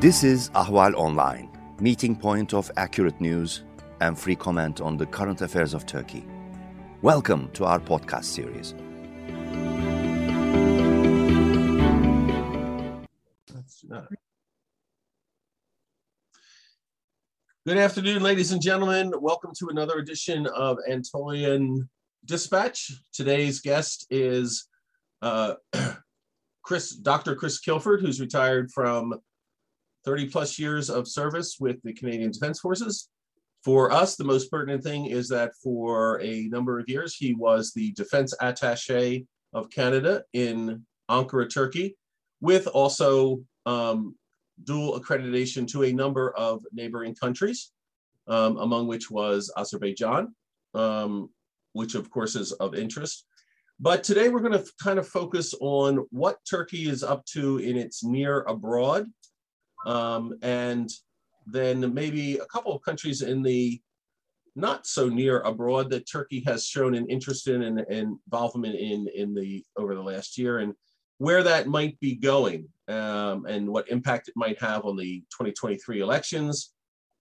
This is Ahval Online, meeting point of accurate news and free comment on the current affairs of Turkey. Welcome to our podcast series. Good afternoon, ladies and gentlemen. Welcome to another edition of Anatolian Dispatch. Today's guest is uh, Chris, Dr. Chris Kilford, who's retired from 30 plus years of service with the Canadian Defense Forces. For us, the most pertinent thing is that for a number of years, he was the defense attache of Canada in Ankara, Turkey, with also um, dual accreditation to a number of neighboring countries, um, among which was Azerbaijan, um, which of course is of interest. But today we're going to kind of focus on what Turkey is up to in its near abroad um, and then maybe a couple of countries in the not so near abroad that Turkey has shown an interest in and, involvement in in the over the last year, and where that might be going, um, and what impact it might have on the 2023 elections,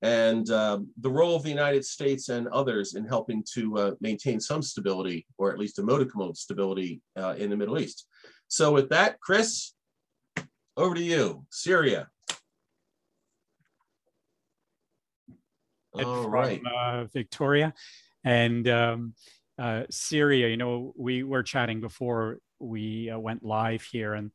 and uh, the role of the United States and others in helping to uh, maintain some stability, or at least a modicum of stability uh, in the Middle East. So, with that, Chris, over to you. Syria. All from, right. uh, Victoria and um, uh, Syria. You know, we were chatting before we uh, went live here, and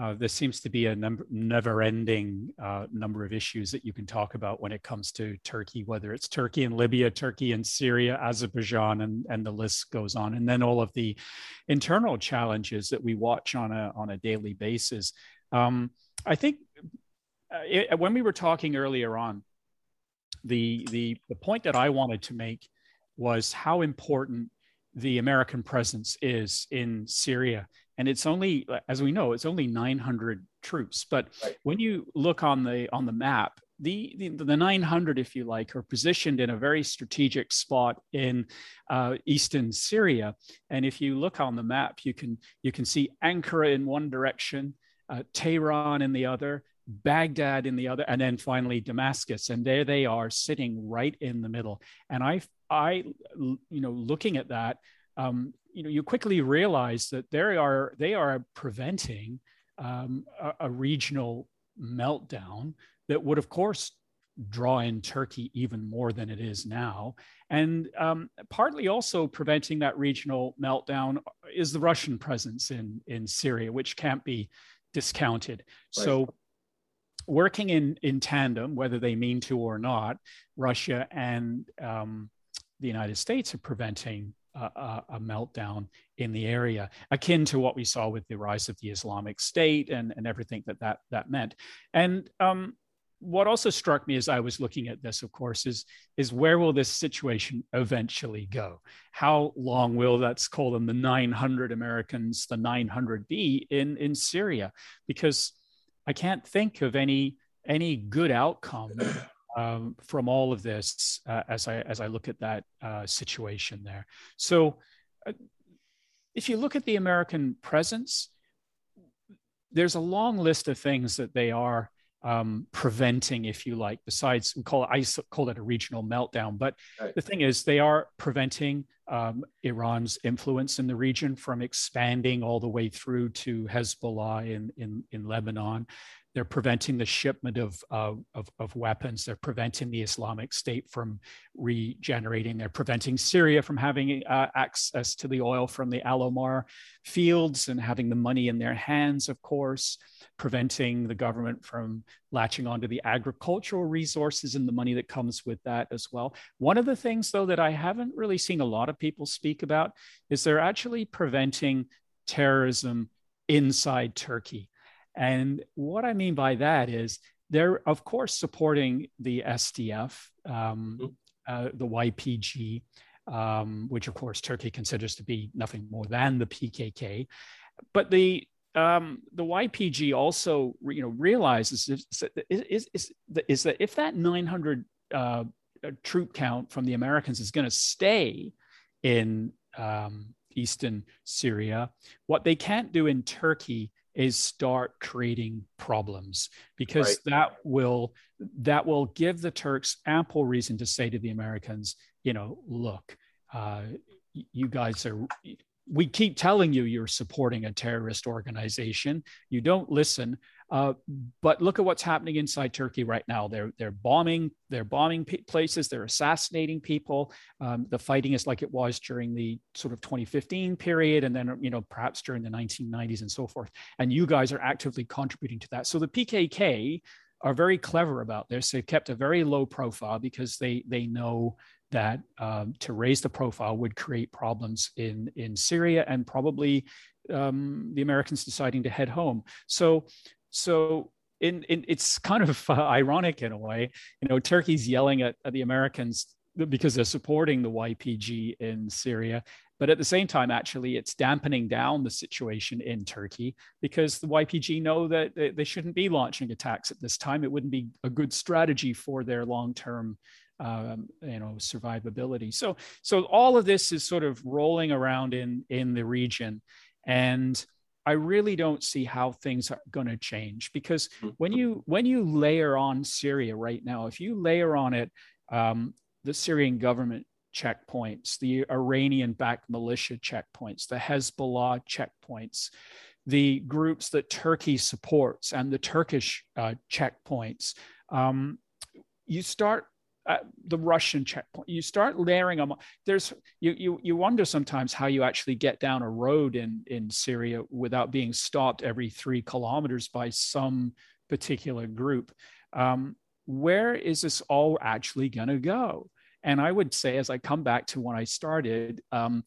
uh, there seems to be a number, never-ending uh, number of issues that you can talk about when it comes to Turkey, whether it's Turkey and Libya, Turkey and Syria, Azerbaijan, and, and the list goes on. And then all of the internal challenges that we watch on a on a daily basis. Um, I think uh, it, when we were talking earlier on, the the the point that I wanted to make was how important the American presence is in Syria. And it's only, as we know, it's only 900 troops. But right. when you look on the on the map, the, the, the 900, if you like, are positioned in a very strategic spot in uh, eastern Syria. And if you look on the map, you can you can see Ankara in one direction, uh, Tehran in the other, Baghdad in the other, and then finally Damascus. And there they are sitting right in the middle. And I, I, you know, looking at that, um, you know, you quickly realize that they are they are preventing um, a, a regional meltdown that would, of course, draw in Turkey even more than it is now. And um, partly also preventing that regional meltdown is the Russian presence in, in Syria, which can't be discounted. Right. So working in, in tandem, whether they mean to or not, Russia and um, the United States are preventing a, a, meltdown in the area, akin to what we saw with the rise of the Islamic State and, and everything that that, that meant. And um, what also struck me as I was looking at this, of course, is, is where will this situation eventually go? How long will that's call them the 900 Americans, the 900 be in, in Syria? Because I can't think of any any good outcome um, from all of this uh, as I as I look at that uh, situation there. So, uh, if you look at the American presence, there's a long list of things that they are um, preventing, if you like, besides we call it, I call it a regional meltdown. But right. the thing is, they are preventing um, Iran's influence in the region from expanding all the way through to Hezbollah in, in, in Lebanon. They're preventing the shipment of, uh, of, of, weapons. They're preventing the Islamic State from regenerating. They're preventing Syria from having uh, access to the oil from the al-Omar fields and having the money in their hands, of course, preventing the government from latching onto the agricultural resources and the money that comes with that as well. One of the things, though, that I haven't really seen a lot of people speak about is they're actually preventing terrorism inside Turkey. And what I mean by that is they're, of course, supporting the SDF, um, mm-hmm. uh, the YPG, um, which, of course, Turkey considers to be nothing more than the PKK. But the um, the YPG also, you know, realizes is, is, is, is that if that 900 uh, troop count from the Americans is going to stay in um, eastern Syria, what they can't do in Turkey is start creating problems because right. that will that will give the Turks ample reason to say to the Americans, you know, look, uh, you guys are we keep telling you you're supporting a terrorist organization. You don't listen. Uh, but look at what's happening inside Turkey right now. They're they're bombing they're bombing places. They're assassinating people. Um, the fighting is like it was during the sort of 2015 period, and then you know perhaps during the 1990s and so forth. And you guys are actively contributing to that. So the PKK are very clever about this. They've kept a very low profile because they they know that um, to raise the profile would create problems in in Syria and probably um, the Americans deciding to head home. So so in, in it's kind of uh, ironic in a way. You know, Turkey's yelling at, at the Americans because they're supporting the YPG in Syria. But at the same time, actually, it's dampening down the situation in Turkey because the YPG know that they shouldn't be launching attacks at this time. It wouldn't be a good strategy for their long-term, um, you know, survivability. So, so all of this is sort of rolling around in in the region, and I really don't see how things are going to change because mm-hmm. when you when you layer on Syria right now, if you layer on it um, the Syrian government checkpoints, the Iranian-backed militia checkpoints, the Hezbollah checkpoints, the groups that Turkey supports, and the Turkish uh, checkpoints, um, you start the Russian checkpoint. You start layering them. There's you you you wonder sometimes how you actually get down a road in in Syria without being stopped every three kilometers by some particular group. Um, where is this all actually going to go? And I would say, as I come back to when I started, um,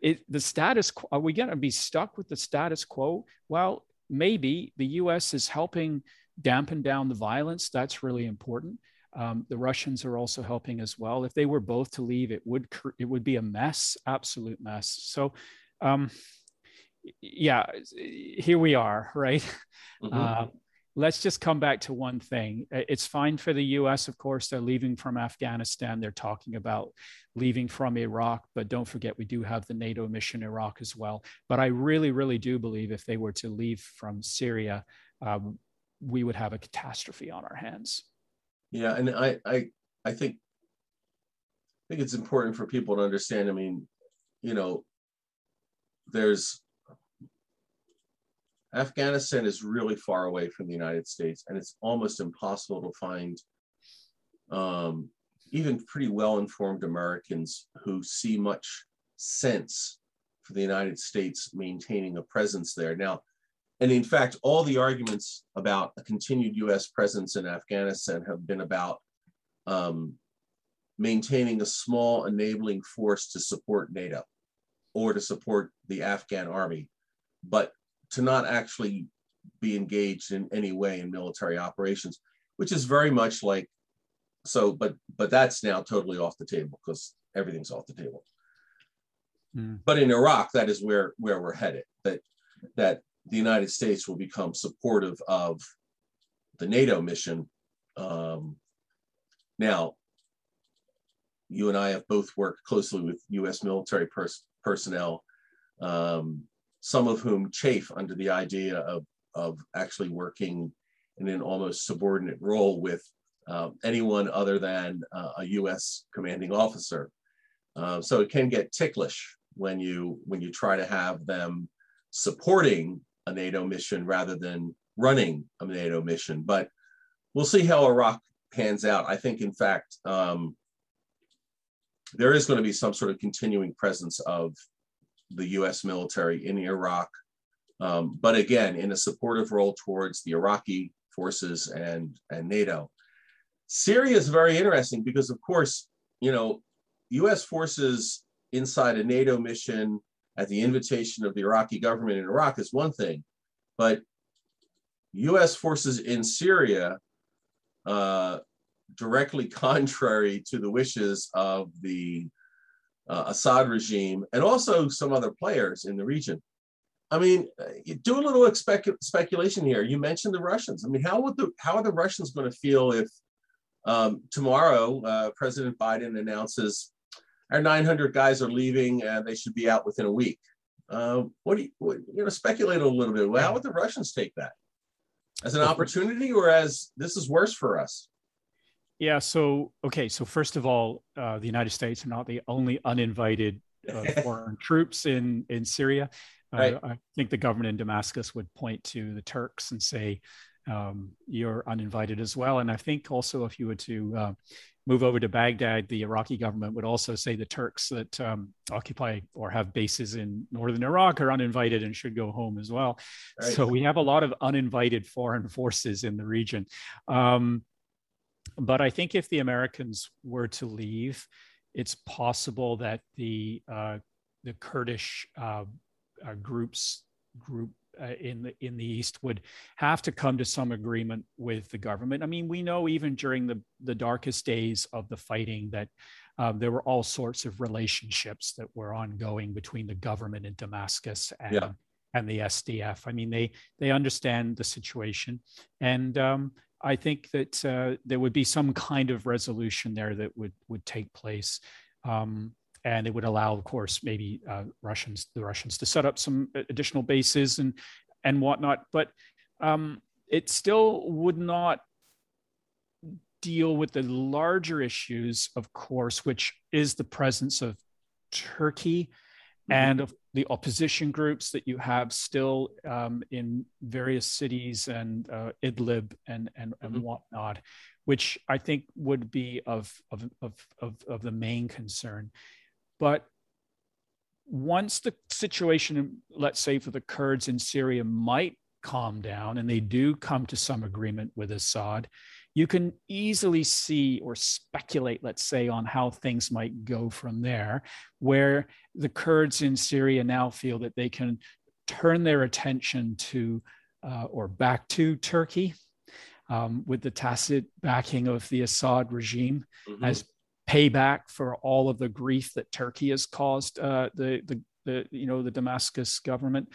it, the status quo, are we going to be stuck with the status quo? Well, maybe the US is helping dampen down the violence. That's really important. Um, the Russians are also helping as well. If they were both to leave, it would it would be a mess, absolute mess. So, um, yeah, here we are, right? Mm-hmm. Uh, let's just come back to one thing. It's fine for the U.S., of course. They're leaving from Afghanistan. They're talking about leaving from Iraq, but don't forget we do have the NATO mission in Iraq as well. But I really, really do believe if they were to leave from Syria, um, we would have a catastrophe on our hands. Yeah, and I I I think I think it's important for people to understand. I mean, you know, there's Afghanistan is really far away from the United States, and it's almost impossible to find um, even pretty well-informed Americans who see much sense for the United States maintaining a presence there. Now, and in fact, all the arguments about a continued US presence in Afghanistan have been about um, maintaining a small enabling force to support NATO or to support the Afghan army, but to not actually be engaged in any way in military operations, which is very much like so, but but that's now totally off the table because everything's off the table. Mm. But in Iraq, that is where where we're headed. That that the United States will become supportive of the NATO mission. Um, now, you and I have both worked closely with US military pers- personnel, um, some of whom chafe under the idea of, of actually working in an almost subordinate role with uh, anyone other than uh, a US commanding officer. Uh, so it can get ticklish when you when you try to have them supporting a NATO mission rather than running a NATO mission. But we'll see how Iraq pans out. I think, in fact, um, there is going to be some sort of continuing presence of the US military in Iraq. Um, but again, in a supportive role towards the Iraqi forces and, and NATO. Syria is very interesting because, of course, you know, US forces inside a NATO mission at the invitation of the Iraqi government in Iraq is one thing, but US forces in Syria, uh, directly contrary to the wishes of the uh, Assad regime and also some other players in the region. I mean, do a little speculation here. You mentioned the Russians. I mean, how would the how are the Russians going to feel if um, tomorrow uh, President Biden announces our 900 guys are leaving and they should be out within a week. Uh, what do you, what, you know, speculate a little bit. How would the Russians take that? As an opportunity or as this is worse for us? Yeah. So, okay. So, first of all, uh, the United States are not the only uninvited uh, foreign troops in, in Syria. Uh, right. I think the government in Damascus would point to the Turks and say, um, you're uninvited as well. And I think also if you were to uh, move over to Baghdad, the Iraqi government would also say the Turks that um, occupy or have bases in northern Iraq are uninvited and should go home as well. Right. So we have a lot of uninvited foreign forces in the region. Um, but I think if the Americans were to leave, it's possible that the uh, the Kurdish uh, uh, groups group uh, in the in the east would have to come to some agreement with the government. I mean, we know even during the the darkest days of the fighting that um, there were all sorts of relationships that were ongoing between the government in Damascus and yeah. and the SDF. I mean, they they understand the situation, and um, I think that uh, there would be some kind of resolution there that would would take place. Um, and it would allow, of course, maybe uh, Russians, the Russians, to set up some additional bases and and whatnot. But um, it still would not deal with the larger issues, of course, which is the presence of Turkey mm-hmm. and of the opposition groups that you have still um, in various cities and uh, Idlib and and, and mm-hmm. whatnot, which I think would be of, of of of of the main concern. But once the situation, let's say for the Kurds in Syria, might calm down and they do come to some agreement with Assad, you can easily see or speculate, let's say, on how things might go from there, where the Kurds in Syria now feel that they can turn their attention to uh, or back to Turkey um, with the tacit backing of the Assad regime mm-hmm. as payback for all of the grief that Turkey has caused uh, the, the, the, you know, the Damascus government.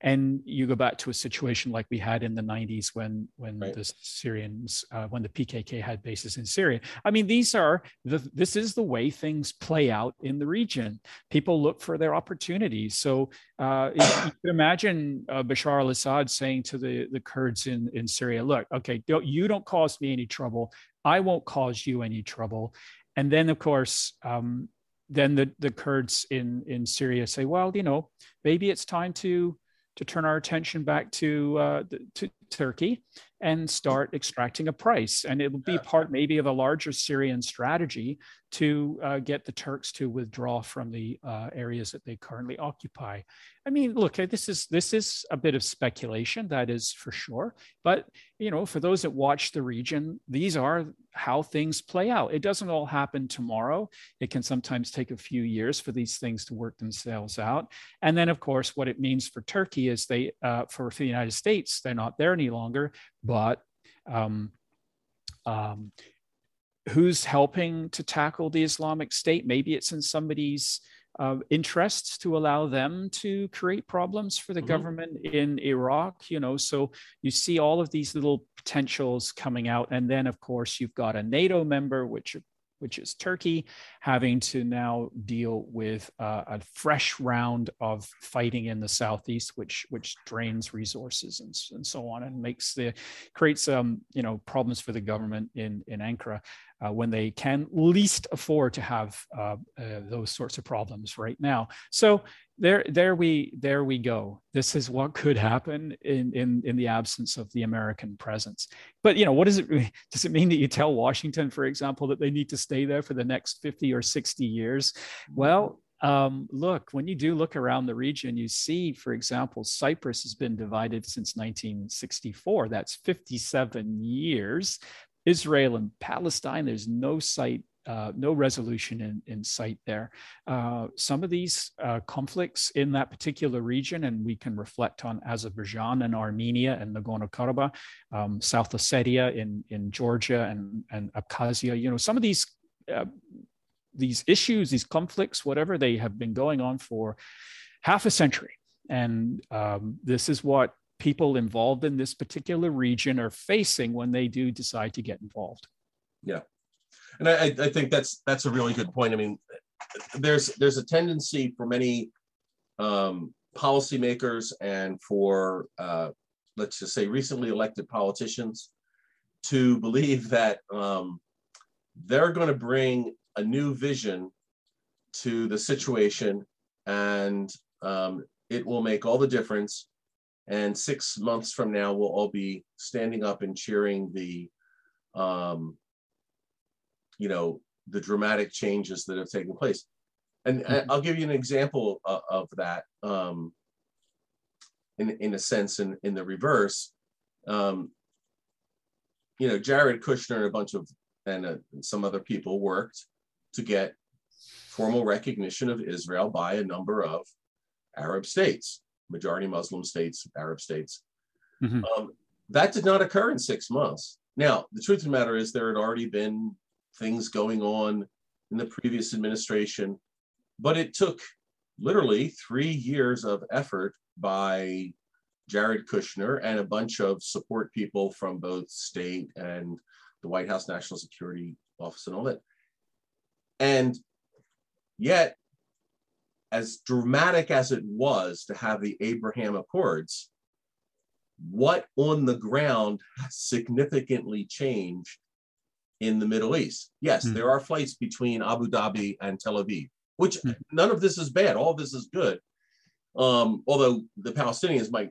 And you go back to a situation like we had in the 90s when when right. the Syrians, uh, when the PKK had bases in Syria. I mean, these are the, this is the way things play out in the region. People look for their opportunities. So uh, you can imagine uh, Bashar al-Assad saying to the the Kurds in in Syria, "Look, okay, don't, you don't cause me any trouble. I won't cause you any trouble." And then of course um, then the, the kurds in in syria say well you know maybe it's time to to turn our attention back to uh, to turkey and start extracting a price. And it will be part maybe of a larger syrian strategy to uh, get the turks to withdraw from the uh, areas that they currently occupy I mean, look, this is this is a bit of speculation, that is for sure. But you know, for those that watch the region, these are how things play out. It doesn't all happen tomorrow. It can sometimes take a few years for these things to work themselves out. And then, of course, what it means for Turkey is they, uh, for, for the United States, they're not there any longer. But um, um, who's helping to tackle the Islamic State? Maybe it's in somebody's uh, interests to allow them to create problems for the mm-hmm. government in Iraq. You know, so you see all of these little potentials coming out, and then of course you've got a NATO member, which which is Turkey, having to now deal with uh, a fresh round of fighting in the southeast, which which drains resources and, and so on, and makes the creates um, you know problems for the government in in Ankara uh, when they can least afford to have uh, uh, those sorts of problems right now. So there, there we, there we go. This is what could happen in, in, in the absence of the American presence. But you know, what does it does it mean that you tell Washington, for example, that they need to stay there for the next 50 or 60 years? Well, um, look, when you do look around the region, you see, for example, Cyprus has been divided since 1964. That's 57 years. Israel and Palestine, there's no sight, uh, no resolution in, in sight there. Uh, some of these uh, conflicts in that particular region, and we can reflect on Azerbaijan and Armenia and Nagorno-Karabakh, um, South Ossetia in, in Georgia and, and Abkhazia, you know, some of these uh, these issues, these conflicts, whatever, they have been going on for half a century. And um, this is what people involved in this particular region are facing when they do decide to get involved. Yeah, and I, I think that's that's a really good point. I mean, there's there's a tendency for many um, policymakers and for, uh, let's just say, recently elected politicians to believe that um, they're going to bring a new vision to the situation and um, it will make all the difference. And six months from now, we'll all be standing up and cheering the, um, you know, the dramatic changes that have taken place. And mm-hmm. I'll give you an example of, of that. Um, in in a sense, in in the reverse, um, you know, Jared Kushner and a bunch of and, uh, and some other people worked to get formal recognition of Israel by a number of Arab states, majority Muslim states, Arab states. Mm-hmm. Um, that did not occur in six months. Now, the truth of the matter is there had already been things going on in the previous administration, but it took literally three years of effort by Jared Kushner and a bunch of support people from both state and the White House National Security Office and all that. And yet, as dramatic as it was to have the Abraham Accords, what on the ground has significantly changed in the Middle East? Yes, mm. there are flights between Abu Dhabi and Tel Aviv, which mm. none of this is bad. All this is good. Um, although the Palestinians might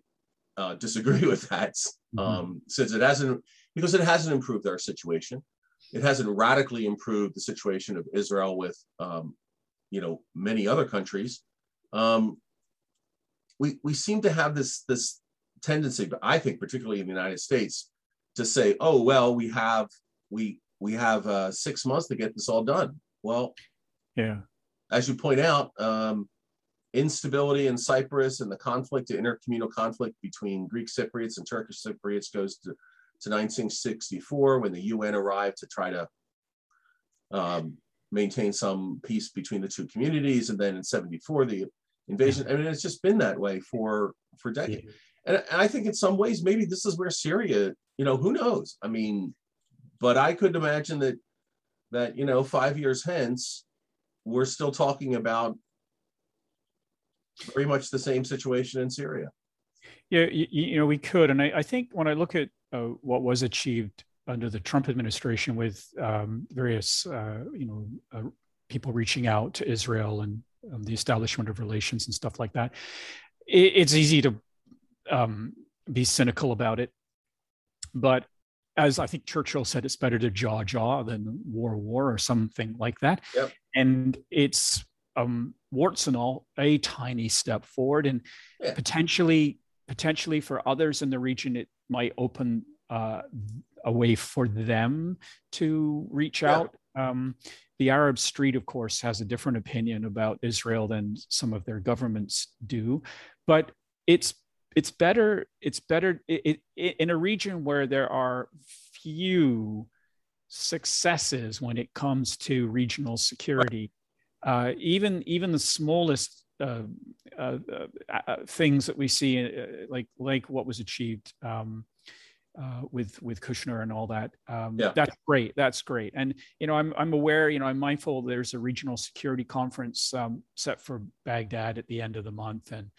uh, disagree with that, mm-hmm. um, since it hasn't, because it hasn't improved our situation. It hasn't radically improved the situation of Israel with, um, you know, many other countries. Um, we we seem to have this this tendency, but I think particularly in the United States, to say, oh well, we have we we have uh, six months to get this all done. Well, yeah, as you point out, um, instability in Cyprus and the conflict, the intercommunal conflict between Greek Cypriots and Turkish Cypriots goes to, to 1964 when the UN arrived to try to um, maintain some peace between the two communities. And then in 74, the invasion, I mean, it's just been that way for, for decades. And, I think in some ways, maybe this is where Syria, you know, who knows? I mean, but I could imagine that, that, you know, five years hence, we're still talking about very much the same situation in Syria. Yeah, you, you know, we could. And I, I, think when I look at uh, what was achieved under the Trump administration with um, various, uh, you know, uh, people reaching out to Israel and um, the establishment of relations and stuff like that, it, it's easy to um, be cynical about it. But as I think Churchill said, it's better to jaw jaw than war war or something like that. Yep. And it's um, warts and all, a tiny step forward, and yeah. potentially, potentially for others in the region, it might open uh, a way for them to reach yeah. out. Um, the Arab Street, of course, has a different opinion about Israel than some of their governments do, but it's it's better. It's better it, it, in a region where there are few successes when it comes to regional security uh, even even the smallest uh, uh, uh, uh things that we see, uh, like like what was achieved um, with with Kushner and all that. Um, yeah. That's great. That's great. And you know, I'm I'm aware. You know, I'm mindful. There's a regional security conference um, set for Baghdad at the end of the month, and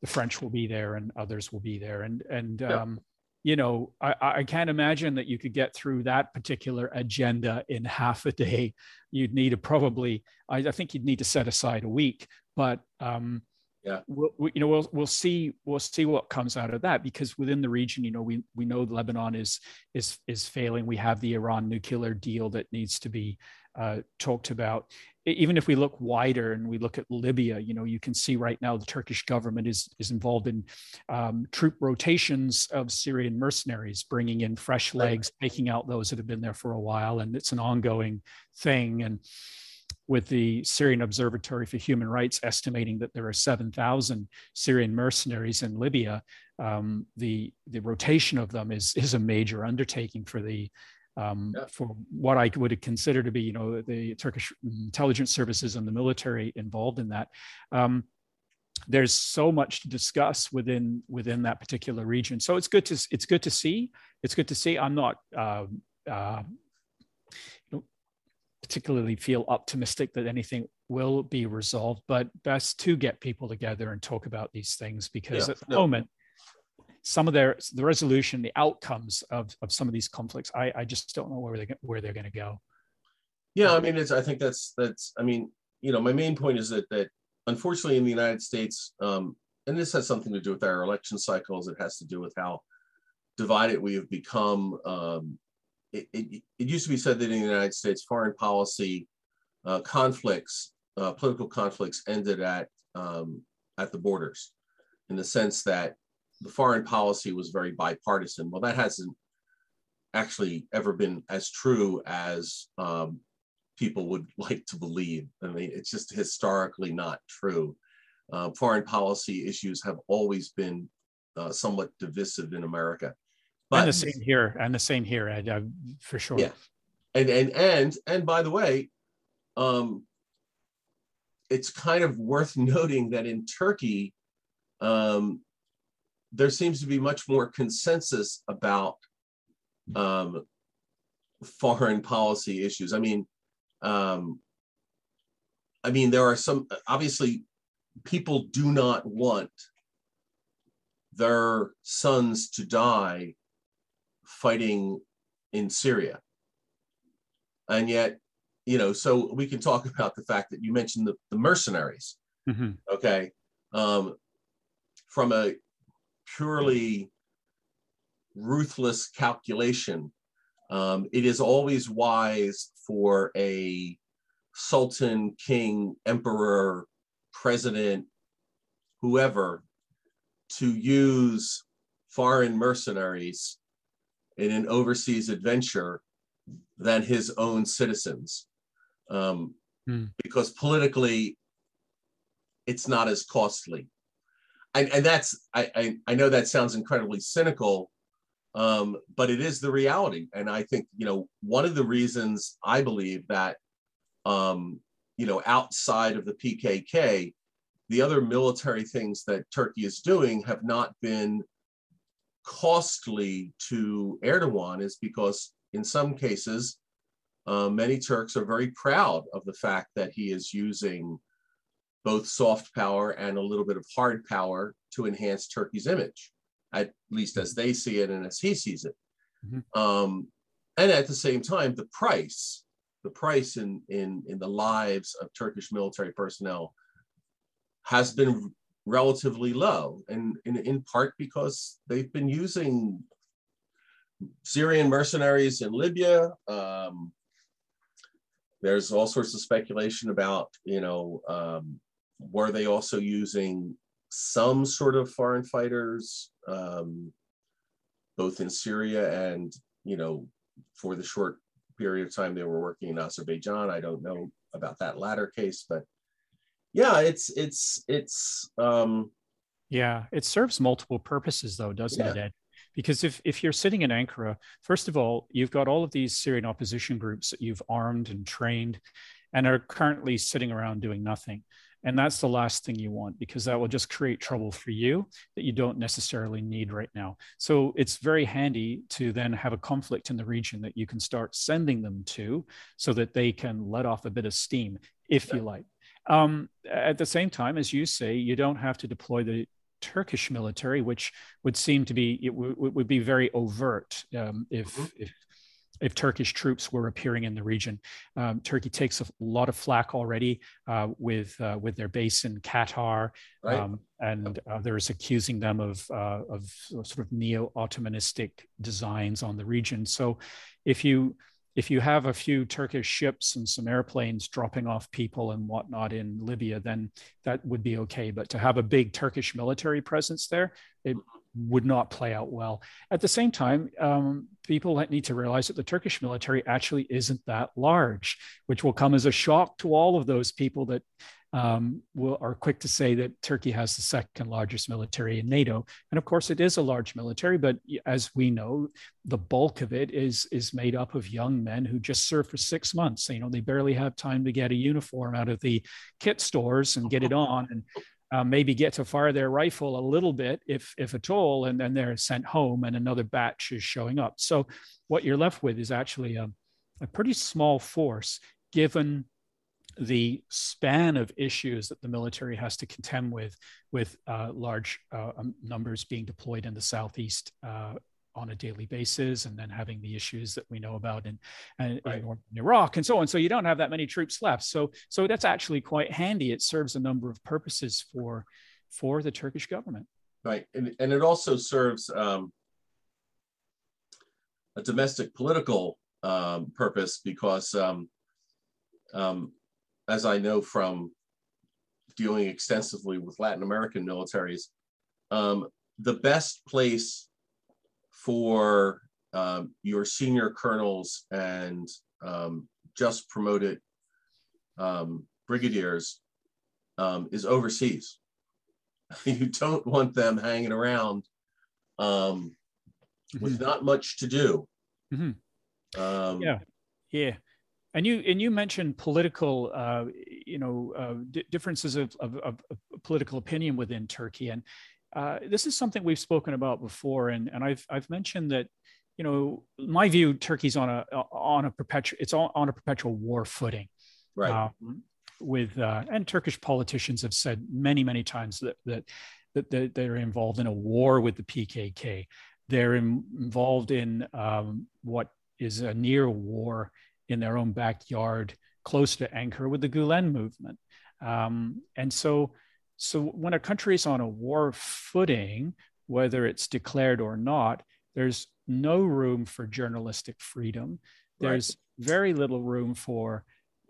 the French will be there, and others will be there, and and yeah. um, you know, I, I can't imagine that you could get through that particular agenda in half a day. You'd need to probably, I, I think you'd need to set aside a week, but um, yeah, we'll, we, you know, we'll we'll see we'll see what comes out of that because within the region, you know, we we know Lebanon is is is failing. We have the Iran nuclear deal that needs to be uh, talked about even if we look wider and we look at Libya, you know, you can see right now the Turkish government is is involved in um, troop rotations of Syrian mercenaries, bringing in fresh legs, taking out those that have been there for a while, and it's an ongoing thing. And with the Syrian Observatory for Human Rights estimating that there are 7,000 Syrian mercenaries in Libya, um, the the rotation of them is is a major undertaking for the um, yeah. for what I would consider to be, you know, the Turkish intelligence services and the military involved in that. Um, there's so much to discuss within within that particular region. So it's good to it's good to see. It's good to see. I'm not uh, uh, know, particularly feel optimistic that anything will be resolved, but best to get people together and talk about these things because Yeah, at the no. moment, some of their the resolution, the outcomes of, of some of these conflicts, I, I just don't know where they where they're going to go. Yeah, I mean, it's. I think that's that's. I mean, you know, my main point is that that unfortunately in the United States, um, and this has something to do with our election cycles. It has to do with how divided we have become. Um, it, it, it used to be said that in the United States, foreign policy uh, conflicts, uh, political conflicts, ended at um, at the borders, in the sense that the foreign policy was very bipartisan. Well, that hasn't actually ever been as true as um, people would like to believe. I mean, it's just historically not true. Uh, foreign policy issues have always been uh, somewhat divisive in America. And the same here, and the same here, Ed, uh, for sure. Yeah. and and and and by the way, um, it's kind of worth noting that in Turkey, um, there seems to be much more consensus about um, foreign policy issues. I mean, um, I mean, there are some obviously people do not want their sons to die fighting in Syria. And yet, you know, so we can talk about the fact that you mentioned the, the mercenaries, Mhm. okay? Um, from a purely ruthless calculation, um, it is always wise for a sultan, king, emperor, president, whoever, to use foreign mercenaries in an overseas adventure than his own citizens. Um, Hmm. Because politically, it's not as costly. And, and that's, I, I, I know that sounds incredibly cynical, um, but it is the reality. And I think, you know, one of the reasons I believe that, um, you know, outside of the PKK, the other military things that Turkey is doing have not been costly to Erdogan is because in some cases, uh, many Turks are very proud of the fact that he is using both soft power and a little bit of hard power to enhance Turkey's image, at least as they see it and as he sees it. Mhm. Um, and at the same time, the price, the price in, in, in the lives of Turkish military personnel has been relatively low, and in, in part because they've been using Syrian mercenaries in Libya. Um, there's all sorts of speculation about, you know, um, were they also using some sort of foreign fighters, um, both in Syria and, you know, for the short period of time they were working in Azerbaijan. I don't know about that latter case, but yeah, it's it's it's um, Yeah, it serves multiple purposes, though, doesn't it, Ed? Because if, if you're sitting in Ankara, first of all, you've got all of these Syrian opposition groups that you've armed and trained and are currently sitting around doing nothing. And that's the last thing you want because that will just create trouble for you that you don't necessarily need right now. So it's very handy to then have a conflict in the region that you can start sending them to so that they can let off a bit of steam, if you like. Um, at the same time, as you say, you don't have to deploy the Turkish military, which would seem to be it w- would be very overt um, if, Mhm. if if Turkish troops were appearing in the region. Um, Turkey takes a lot of flack already uh, with uh, with their base in Qatar, right. um, and uh, there's accusing them of uh, of sort of neo-Ottomanistic designs on the region. So, if you if you have a few Turkish ships and some airplanes dropping off people and whatnot in Libya, then that would be okay. But to have a big Turkish military presence there, it would not play out well. At the same time, um, people need to realize that the Turkish military actually isn't that large, which will come as a shock to all of those people that um, will, are quick to say that Turkey has the second largest military in NATO. And of course, it is a large military, but as we know, the bulk of it is is made up of young men who just serve for six months. You know, they barely have time to get a uniform out of the kit stores and get it on, and uh, maybe get to fire their rifle a little bit, if if at all, and then they're sent home, and another batch is showing up. So what you're left with is actually a, a pretty small force given the span of issues that the military has to contend with, with uh, large uh, um, numbers being deployed in the southeast uh, on a daily basis, and then having the issues that we know about in, in, right. in, Iraq and so on. So you don't have that many troops left. So so that's actually quite handy. It serves a number of purposes for for the Turkish government. Right, and and it also serves um, a domestic political um, purpose because, um, um, as I know from dealing extensively with Latin American militaries, um, the best place for um, your senior colonels and um, just promoted brigadiers is overseas. you don't want them hanging around um, with mm-hmm. not much to do. Mm-hmm. Um, yeah, yeah. And you and you mentioned political, uh, you know, uh, d- differences of, of, of, political opinion within Turkey, and uh, this is something we've spoken about before. And and I've I've mentioned that, you know, my view, Turkey's on a on a perpetual it's on, a perpetual war footing. Right. Um, with uh, and Turkish politicians have said many many times that that that they're involved in a war with the PKK. They're in, involved in um, what is a near war in their own backyard, close to Ankara, with the Gulen movement. Um, and so, so when a country is on a war footing, whether it's declared or not, there's no room for journalistic freedom. There's right. very little room for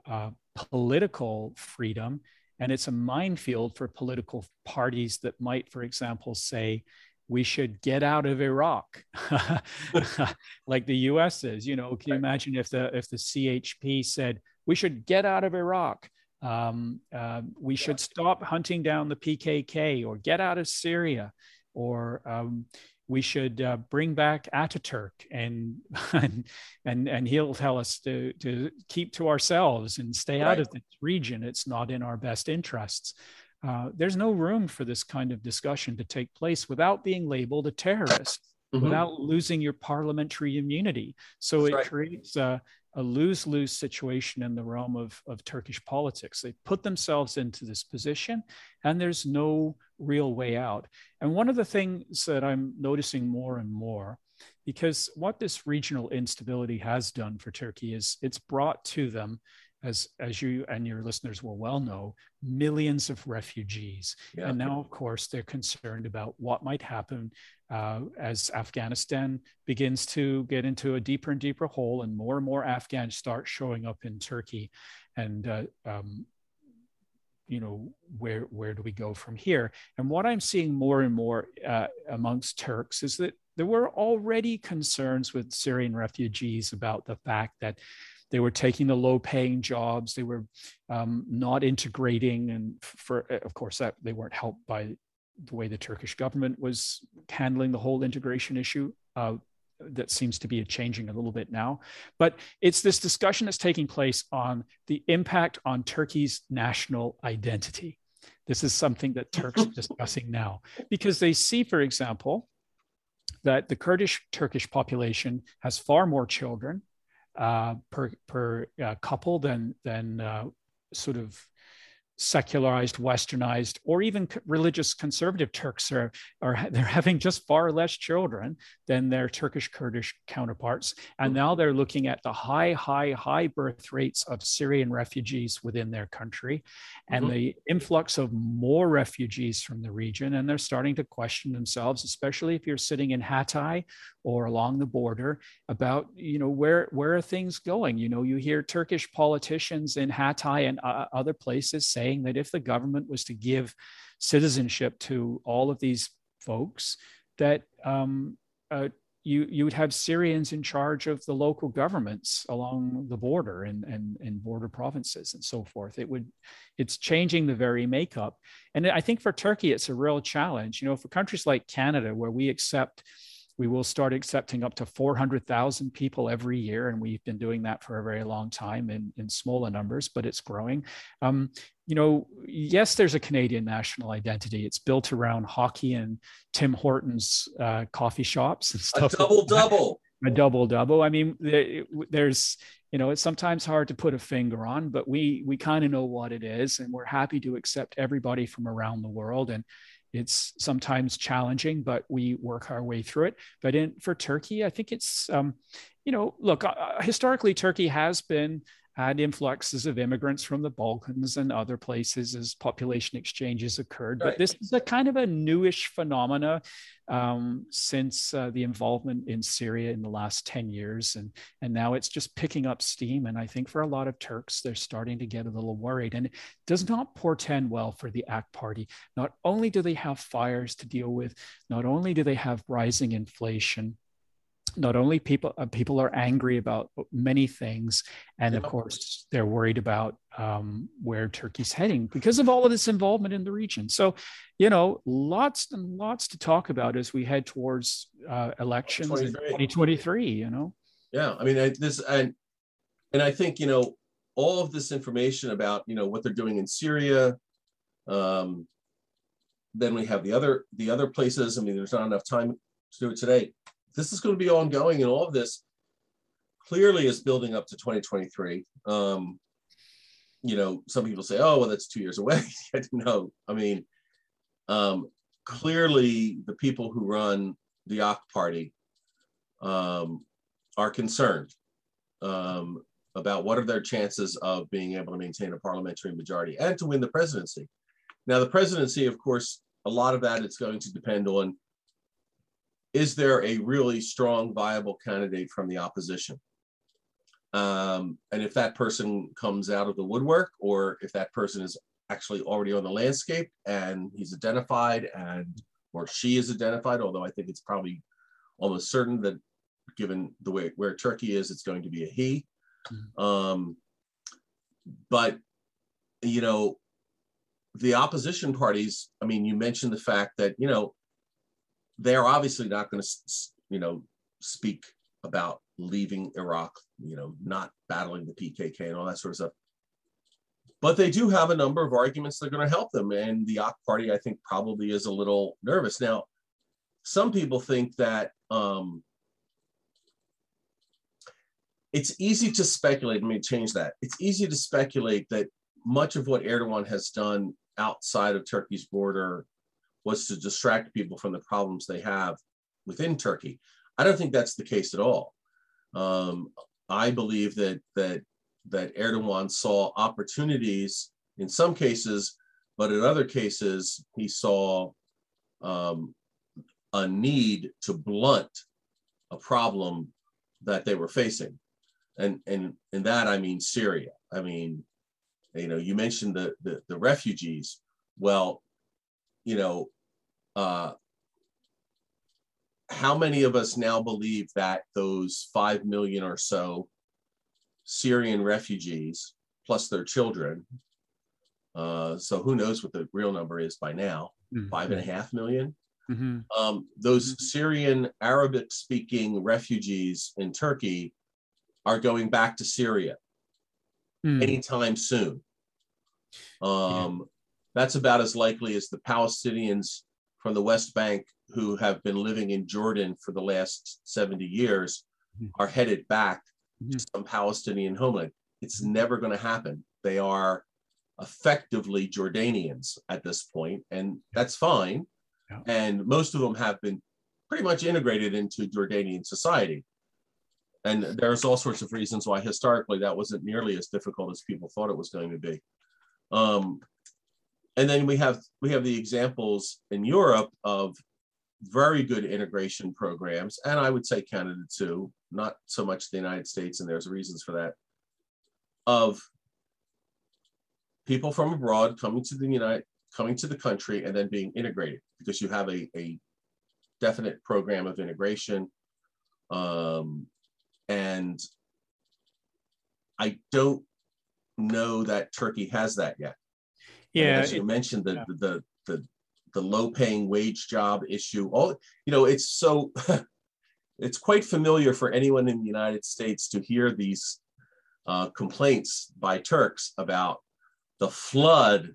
uh, political freedom. And it's a minefield for political parties that might, for example, say, we should get out of Iraq, like the U.S. is. You know, can you imagine if the if the CHP said we should get out of Iraq, um, uh, we should stop hunting down the PKK, or get out of Syria, or um, we should uh, bring back Ataturk and, and and and he'll tell us to to keep to ourselves and stay right. out of this region. It's not in our best interests. Uh, there's no room for this kind of discussion to take place without being labeled a terrorist, mm-hmm. without losing your parliamentary immunity. So That's it right. creates a, a lose lose situation in the realm of, of Turkish politics. They put themselves into this position, and there's no real way out. And one of the things that I'm noticing more and more, because what this regional instability has done for Turkey is it's brought to them as as you and your listeners will well know, millions of refugees. Yeah. And now, of course, they're concerned about what might happen uh, as Afghanistan begins to get into a deeper and deeper hole, and more and more Afghans start showing up in Turkey. And uh, um, you know where where do we go from here and what i'm seeing more and more uh, amongst turks is that there were already concerns with syrian refugees about the fact that they were taking the low paying jobs. They were um, not integrating and for of course that they weren't helped by the way the turkish government was handling the whole integration issue uh, that seems to be changing a little bit now. But it's this discussion that's taking place on the impact on turkey's national identity. This is something that turks are discussing now because they see for example that the kurdish turkish population has far more children uh, per per uh, couple than than uh, sort of secularized, westernized, or even religious conservative Turks are, are they're having just far less children than their Turkish Kurdish counterparts. And now they're looking at the high, high, high birth rates of Syrian refugees within their country and mm-hmm. the influx of more refugees from the region. And they're starting to question themselves, especially if you're sitting in Hatay or along the border about you know where where are things going you know you hear turkish politicians in hatay and uh, other places saying that if the government was to give citizenship to all of these folks that um, uh, you you would have Syrians in charge of the local governments along the border and and, and border provinces and so forth. It would it's changing the very makeup. And I think for Turkey, it's a real challenge. You know, for countries like Canada, where we accept we will start accepting up to 400,000 people every year, and we've been doing that for a very long time in, in smaller numbers, but it's growing. Um, you know, yes, there's a Canadian national identity. It's built around hockey and Tim Hortons uh, coffee shops and stuff. A double double. a double double. I mean, there's you know it's sometimes hard to put a finger on, but we we kind of know what it is, and we're happy to accept everybody from around the world. And it's sometimes challenging, but we work our way through it. But in for Turkey, I think it's um, you know, look, uh, historically, Turkey has been had influxes of immigrants from the Balkans and other places as population exchanges occurred. Right. But this is a kind of a newish phenomena um, since uh, the involvement in Syria in the last 10 years. And, and now it's just picking up steam. And I think for a lot of Turks, they're starting to get a little worried. And it does not portend well for the AK party. Not only do they have fires to deal with, not only do they have rising inflation, not only people uh, people are angry about many things and of course they're worried about um, where turkey's heading because of all of this involvement in the region. So you know lots and lots to talk about as we head towards uh, elections in 2023 you know? Yeah i mean this and and i think you know all of this information about you know what they're doing in syria um, then we have the other the other places. I mean there's not enough time to do it today this is going to be ongoing and all of this clearly is building up to 2023 um, you know some people say oh well that's two years away. No i mean um, clearly the people who run the AK party um, are concerned um, about what are their chances of being able to maintain a parliamentary majority and to win the presidency. Now, the presidency, of course, a lot of that is going to depend on is there a really strong, viable candidate from the opposition? Um, and if that person comes out of the woodwork, or if that person is actually already on the landscape and he's identified and or she is identified, although I think it's probably almost certain that given the way where Turkey is, it's going to be a he. Mm-hmm. Um, but you know, the opposition parties, I mean, you mentioned the fact that, you know, they're obviously not going to, you know, speak about leaving Iraq, you know, not battling the PKK and all that sort of stuff. But they do have a number of arguments that are going to help them. And the AK party, I think, probably is a little nervous. Now, some people think that um, it's easy to speculate. Let me change that. It's easy to speculate that much of what Erdogan has done outside of Turkey's border was to distract people from the problems they have within Turkey. I don't think that's the case at all. Um, I believe that that that Erdogan saw opportunities in some cases, but in other cases he saw um, a need to blunt a problem that they were facing, and and in that I mean Syria. I mean, you know, you mentioned the the, the refugees. Well, you know, uh, how many of us now believe that those 5 million or so Syrian refugees, plus their children, uh, so who knows what the real number is by now, mm-hmm. five and a half million? Mm-hmm. Um, those mm-hmm. Syrian Arabic speaking refugees in Turkey are going back to Syria mm. anytime soon. Um. That's about as likely as the Palestinians from the West Bank who have been living in Jordan for the last 70 years mm-hmm. are headed back to some Palestinian homeland. It's never going to happen. They are effectively Jordanians at this point, and that's fine. Yeah. And most of them have been pretty much integrated into Jordanian society. And there's all sorts of reasons why historically that wasn't nearly as difficult as people thought it was going to be. Um, and then we have we have the examples in Europe of very good integration programs, and I would say Canada too, not so much the United States, and there's reasons for that, of people from abroad coming to the United coming to the country and then being integrated because you have a, a definite program of integration. Um, and I don't know that Turkey has that yet. Yeah, as you mentioned, the, yeah. the the the low paying wage job issue. All you know, it's so it's quite familiar for anyone in the United States to hear these uh, complaints by Turks about the flood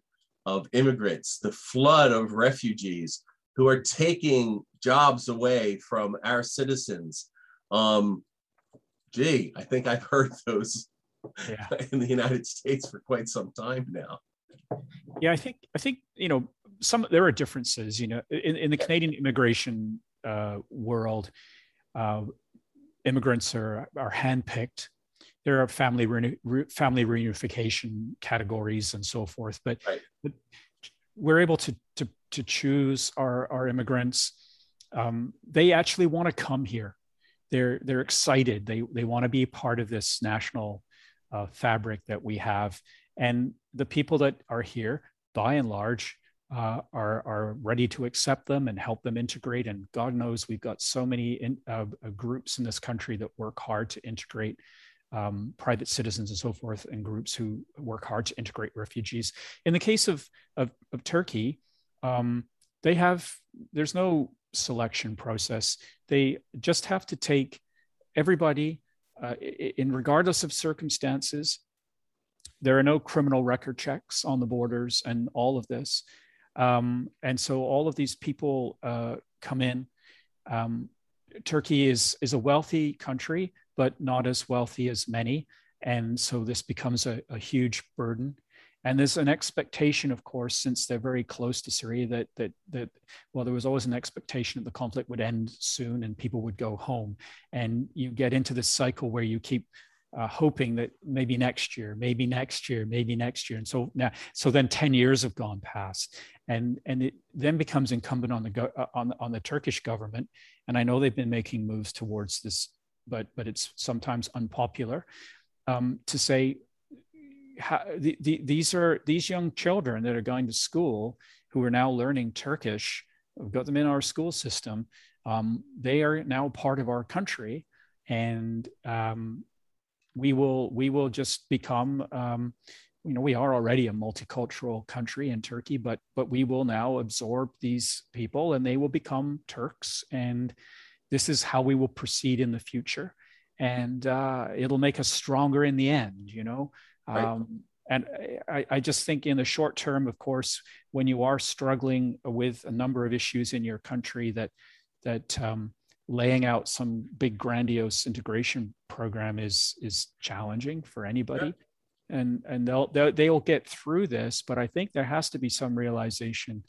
of immigrants, the flood of refugees who are taking jobs away from our citizens. Um, gee, I think I've heard those Yeah. in the United States for quite some time now. Yeah, I think I think you know some there are differences. You know, in, in the Canadian immigration uh, world, uh, immigrants are are handpicked. There are family re, family reunification categories and so forth, but, Right. but we're able to to to choose our our immigrants. Um, they actually want to come here. They're they're excited. They they want to be part of this national uh, fabric that we have, and the people that are here, by and large, uh, are are ready to accept them and help them integrate. And God knows we've got so many in, uh, uh, groups in this country that work hard to integrate um, private citizens and so forth, and groups who work hard to integrate refugees. In the case of of, of Turkey, um, they have there's no selection process. They just have to take everybody, uh, in regardless of circumstances. There are no criminal record checks on the borders and all of this. Um, and so all of these people uh, come in. Um, Turkey is, is a wealthy country, but not as wealthy as many. And so this becomes a, a huge burden. And there's an expectation, of course, since they're very close to Syria, that that that well, there was always an expectation that the conflict would end soon and people would go home. And you get into this cycle where you keep uh, hoping that maybe next year, maybe next year, maybe next year. And so now, so then 10 years have gone past and, and it then becomes incumbent on the, go, uh, on, on the Turkish government. And I know they've been making moves towards this, but, but it's sometimes unpopular um, to say, how, the, the, these are these young children that are going to school who are now learning Turkish. We've got them in our school system. Um, they are now part of our country, and um, we will we will just become um, you know we are already a multicultural country in turkey but but we will now absorb these people and they will become turks. And this is how we will proceed in the future. And uh, it'll make us stronger in the end you know? Right. um, and I, I just think in the short term of course when you are struggling with a number of issues in your country that that um, laying out some big grandiose integration program is is challenging for anybody. And and they'll, they'll they'll get through this but i think there has to be some realization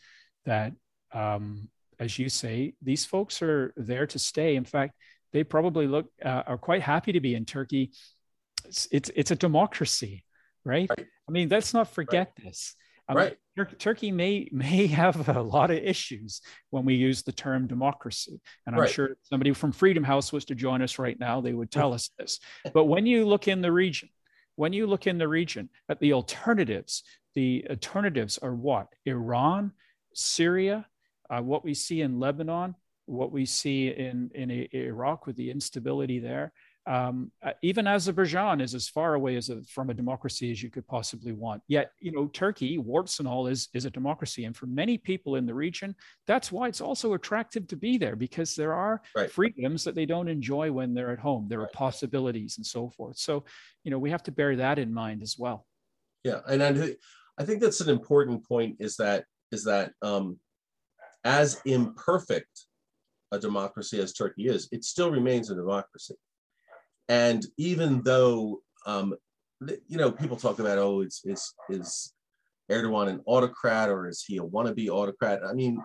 that um, as you say these folks are there to stay. In fact they probably look uh, are quite happy to be in turkey. It's it's, it's a democracy right? Right. i mean let's not forget this I Right. Tur- Turkey may may have a lot of issues when we use the term democracy, and I'm Right. sure if somebody from Freedom House was to join us right now, they would tell us this. But when you look in the region, when you look in the region at the alternatives, the alternatives are what? Iran, Syria, uh, what we see in Lebanon, what we see in in Iraq with the instability there. Um, uh, even Azerbaijan is as far away as a, from a democracy as you could possibly want. Yet, you know, Turkey, warts and all, is is a democracy, and for many people in the region, that's why it's also attractive to be there because there are Right. freedoms that they don't enjoy when they're at home. There are possibilities and so forth. So, you know, we have to bear that in mind as well. Yeah, and I, I think that's an important point. Is that is that um, as imperfect a democracy as Turkey is, it still remains a democracy. And even though um, you know people talk about oh, it's is is Erdogan an autocrat or is he a wannabe autocrat? I mean,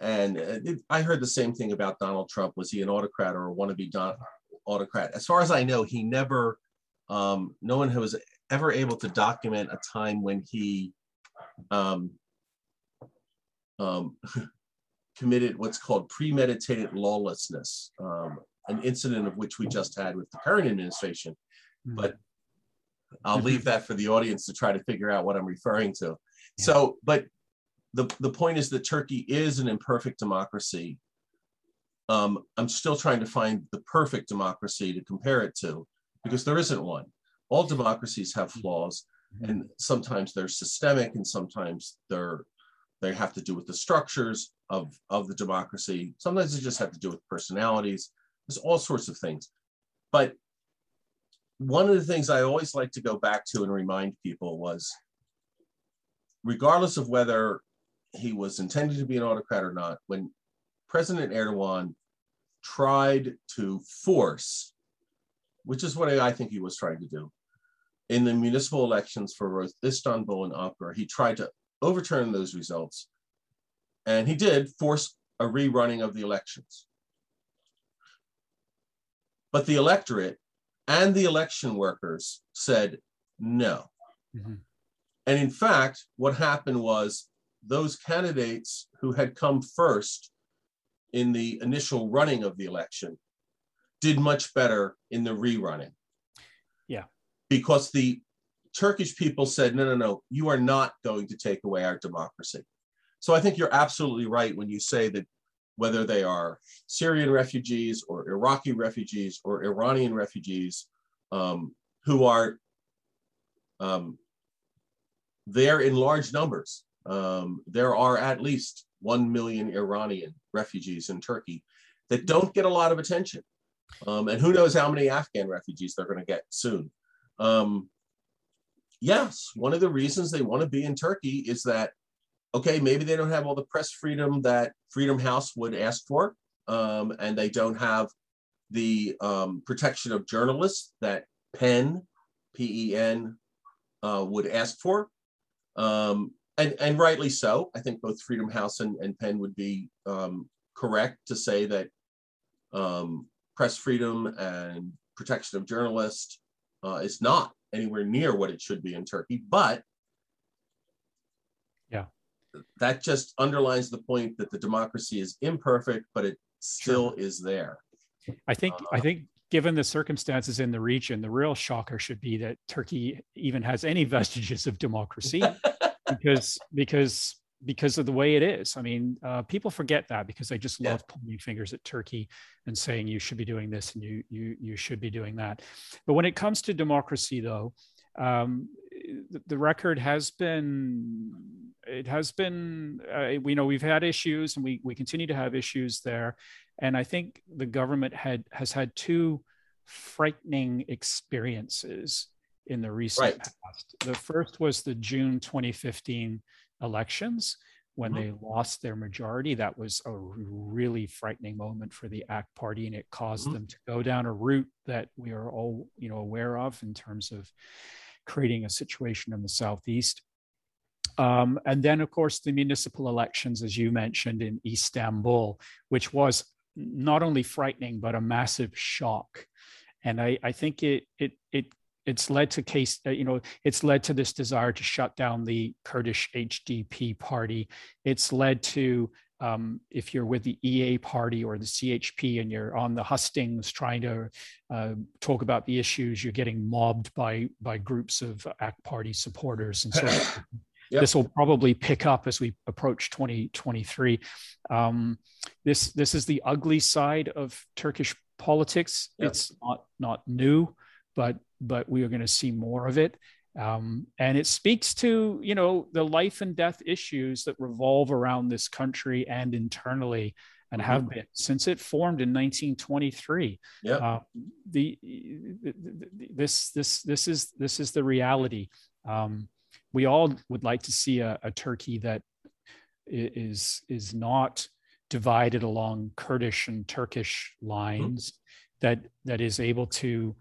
and uh, it- I heard the same thing about Donald Trump. Was he an autocrat or a wannabe don- autocrat? As far as I know, he never. Um, no one was ever able to document a time when he um, um, committed what's called premeditated lawlessness, um, an incident of which we just had with the current administration. But I'll leave that for the audience to try to figure out what I'm referring to. Yeah. So, but the, the point is that Turkey is an imperfect democracy. Um, I'm still trying to find the perfect democracy to compare it to because there isn't one. All democracies have flaws, Mhm. and sometimes they're systemic, and sometimes they're they have to do with the structures of of the democracy. Sometimes they just have to do with personalities. There's all sorts of things. But one of the things I always like to go back to and remind people was, regardless of whether he was intended to be an autocrat or not, when President Erdogan tried to force, which is what I think he was trying to do, in the municipal elections for both Istanbul and Ankara, he tried to overturn those results. And he did force a rerunning of the elections. But the electorate and the election workers said no. Mm-hmm. And in fact, what happened was those candidates who had come first in the initial running of the election did much better in the rerunning. Yeah. Because the Turkish people said, no, no, no, you are not going to take away our democracy. So I think you're absolutely right when you say that whether they are Syrian refugees or Iraqi refugees or Iranian refugees um, who are um, there in large numbers. Um, there are at least 1 million Iranian refugees in Turkey that don't get a lot of attention. Um, and who knows how many Afghan refugees they're going to get soon. Um, yes, one of the reasons they want to be in Turkey is that okay, maybe they don't have all the press freedom that Freedom House would ask for, um, and they don't have the um, protection of journalists that PEN, P-E-N, uh, would ask for. Um, and, and rightly so. I think both Freedom House and, and PEN would be um, correct to say that um, press freedom and protection of journalists uh, is not anywhere near what it should be in Turkey. But that just underlines the point that the democracy is imperfect, but it still sure. is there. I think uh, I think given the circumstances in the region, the real shocker should be that Turkey even has any vestiges of democracy, because because because of the way it is. I mean, uh, people forget that because they just love yeah. pointing fingers at Turkey and saying you should be doing this and you you you should be doing that. But when it comes to democracy, though, um, the, record has been it has been uh, we know we've had issues and we we continue to have issues there and i think the government had has had two frightening experiences in the recent right. past the first was the june 2015 elections when mm-hmm. they lost their majority that was a really frightening moment for the AK party and it caused mm-hmm. them to go down a route that we are all you know aware of in terms of creating a situation in the southeast. Um, and then, of course, the municipal elections, as you mentioned, in Istanbul, which was not only frightening but a massive shock. And I, I think it it it it's led to case uh, you know it's led to this desire to shut down the Kurdish HDP party. It's led to um, if you're with the EA party or the CHP and you're on the hustings trying to uh, talk about the issues, you're getting mobbed by by groups of AKP party supporters, and so yep. this will probably pick up as we approach 2023. Um, this this is the ugly side of Turkish politics. Yep. It's not not new, but but we are going to see more of it. Um, and it speaks to you know the life and death issues that revolve around this country and internally and mm-hmm. have been since it formed in 1923 yeah uh, the, the, the, this this this is this is the reality um, we all would like to see a, a turkey that is is not divided along kurdish and turkish lines mm-hmm. that that is able to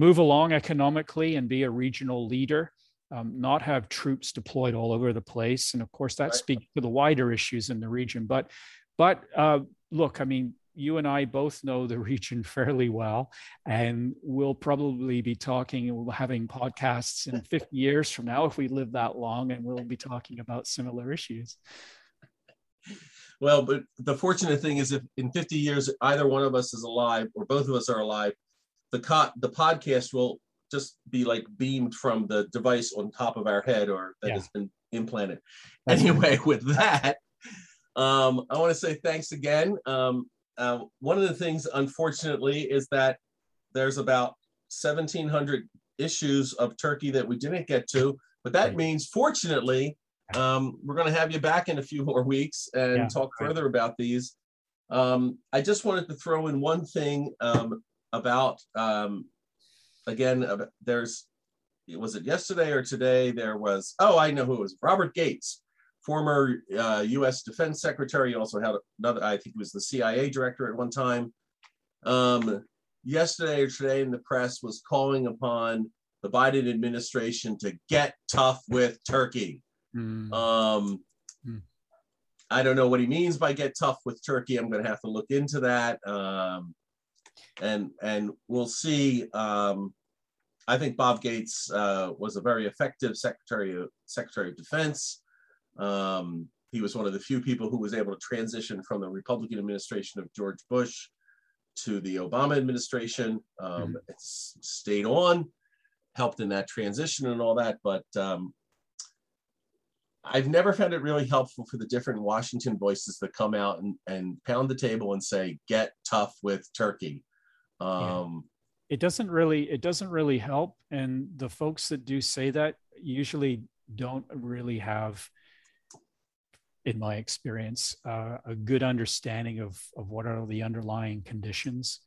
move along economically and be a regional leader, um, not have troops deployed all over the place. And of course, that right. speaks to the wider issues in the region. But, but uh, look, I mean, you and I both know the region fairly well, and we'll probably be talking, we'll having podcasts in 50 years from now if we live that long, and we'll be talking about similar issues. Well, but the fortunate thing is, if in 50 years either one of us is alive or both of us are alive, the co- the podcast will just be like beamed from the device on top of our head or that yeah. has been implanted. That's anyway, with that, um, I want to say thanks again. Um, uh, one of the things, unfortunately, is that there's about 1,700 issues of Turkey that we didn't get to, but that means, fortunately, um, we're going to have you back in a few more weeks and yeah, talk right. further about these. Um, I just wanted to throw in one thing um, about um, again. Uh, there's was it yesterday or today? There was oh I know who it was Robert Gates, former uh, U.S. Defense Secretary. Also had another I think he was the CIA director at one time. um, yesterday or today in the press was calling upon the Biden administration to get tough with Turkey. Mm. Um, mm. I don't know what he means by get tough with Turkey. I'm going to have to look into that, um, and and we'll see. Um, I think Bob Gates uh, was a very effective Secretary of Secretary of Defense. Um, he was one of the few people who was able to transition from the Republican administration of George Bush to the Obama administration. Um, mm-hmm. It's stayed on, helped in that transition and all that. But um, I've never found it really helpful for the different Washington voices that come out and, and pound the table and say, get tough with Turkey. Um, yeah. It doesn't really, it doesn't really help. And the folks that do say that usually don't really have in my experience, uh, a good understanding of, of what are the underlying conditions.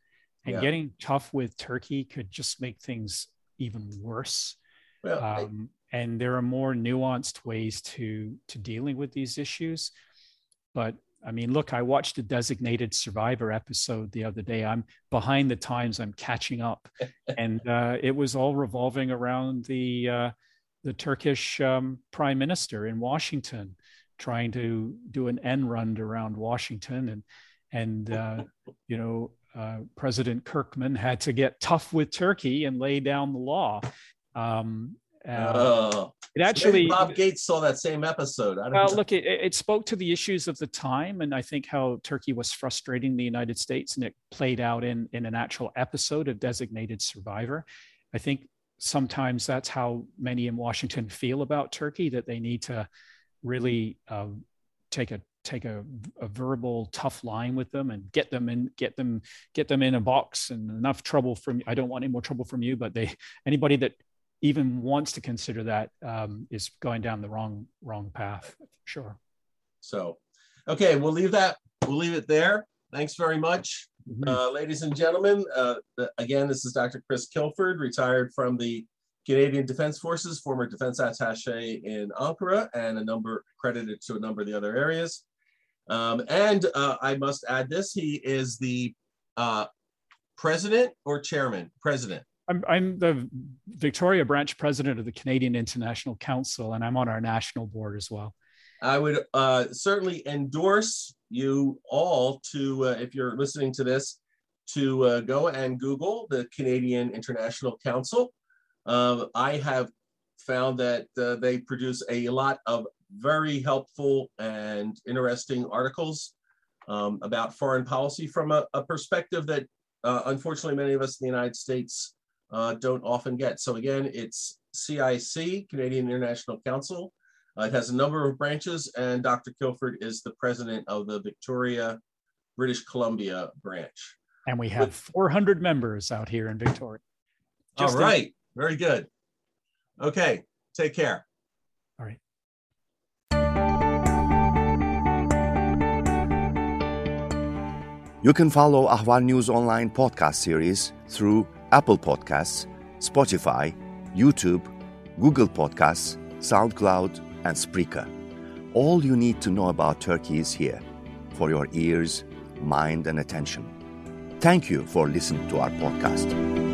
And yeah. getting tough with Turkey could just make things even worse. Well, um, I... and there are more nuanced ways to to dealing with these issues. But I mean, look, I watched a designated survivor episode the other day. I'm behind the times. I'm catching up, and uh, it was all revolving around the uh, the Turkish um, prime minister in Washington trying to do an end run around Washington, and and uh, you know uh, President Kirkman had to get tough with Turkey and lay down the law. Um, uh, it actually so Bob Gates saw that same episode. I well, know. look, it, it spoke to the issues of the time, and I think how Turkey was frustrating the United States, and it played out in in an actual episode of Designated Survivor. I think sometimes that's how many in Washington feel about Turkey that they need to really um, take a take a, a, verbal tough line with them and get them in get them get them in a box and enough trouble from i don't want any more trouble from you but they anybody that even wants to consider that um, is going down the wrong wrong path sure so okay we'll leave that we'll leave it there thanks very much mm-hmm. uh, ladies and gentlemen uh, again this is dr chris kilford retired from the Canadian Defense Forces, former defense attache in Ankara, and a number credited to a number of the other areas. Um, and uh, I must add this: he is the uh, president or chairman. President. I'm, I'm the Victoria branch president of the Canadian International Council, and I'm on our national board as well. I would uh, certainly endorse you all to, uh, if you're listening to this, to uh, go and Google the Canadian International Council. Um, I have found that uh, they produce a lot of very helpful and interesting articles um, about foreign policy from a, a perspective that uh, unfortunately many of us in the United States uh, don't often get. So again, it's CIC, Canadian International Council. Uh, it has a number of branches and Dr. Kilford is the president of the Victoria, British Columbia branch. And we have With, 400 members out here in Victoria. Just all right. Very good. Okay. Take care. All right. You can follow Ahval News Online podcast series through Apple Podcasts, Spotify, YouTube, Google Podcasts, SoundCloud, and Spreaker. All you need to know about Turkey is here for your ears, mind, and attention. Thank you for listening to our podcast.